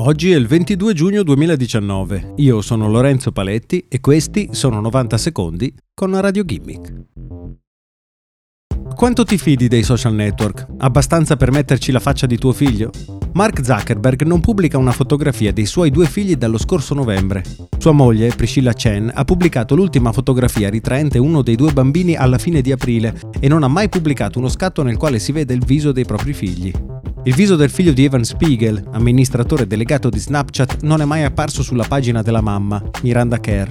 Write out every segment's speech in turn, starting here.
Oggi è il 22 giugno 2019. Io sono Lorenzo Paletti e questi sono 90 secondi con Radio Gimmick. Quanto ti fidi dei social network? Abbastanza per metterci la faccia di tuo figlio? Mark Zuckerberg non pubblica una fotografia dei suoi due figli dallo scorso novembre. Sua moglie, Priscilla Chen, ha pubblicato l'ultima fotografia ritraente uno dei due bambini alla fine di aprile e non ha mai pubblicato uno scatto nel quale si vede il viso dei propri figli. Il viso del figlio di Evan Spiegel, amministratore delegato di Snapchat, non è mai apparso sulla pagina della mamma, Miranda Kerr.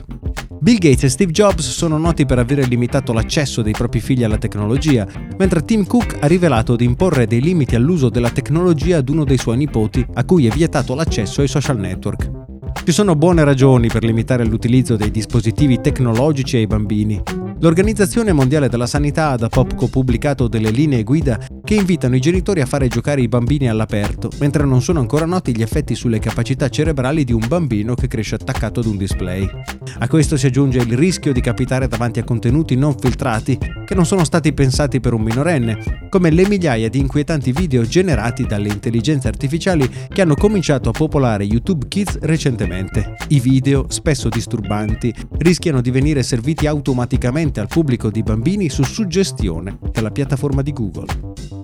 Bill Gates e Steve Jobs sono noti per avere limitato l'accesso dei propri figli alla tecnologia, mentre Tim Cook ha rivelato di imporre dei limiti all'uso della tecnologia ad uno dei suoi nipoti, a cui è vietato l'accesso ai social network. Ci sono buone ragioni per limitare l'utilizzo dei dispositivi tecnologici ai bambini, L'Organizzazione Mondiale della Sanità ha da poco pubblicato delle linee guida che invitano i genitori a fare giocare i bambini all'aperto, mentre non sono ancora noti gli effetti sulle capacità cerebrali di un bambino che cresce attaccato ad un display. A questo si aggiunge il rischio di capitare davanti a contenuti non filtrati che non sono stati pensati per un minorenne, come le migliaia di inquietanti video generati dalle intelligenze artificiali che hanno cominciato a popolare YouTube Kids recentemente. I video, spesso disturbanti, rischiano di venire serviti automaticamente al pubblico di bambini su suggestione della piattaforma di Google.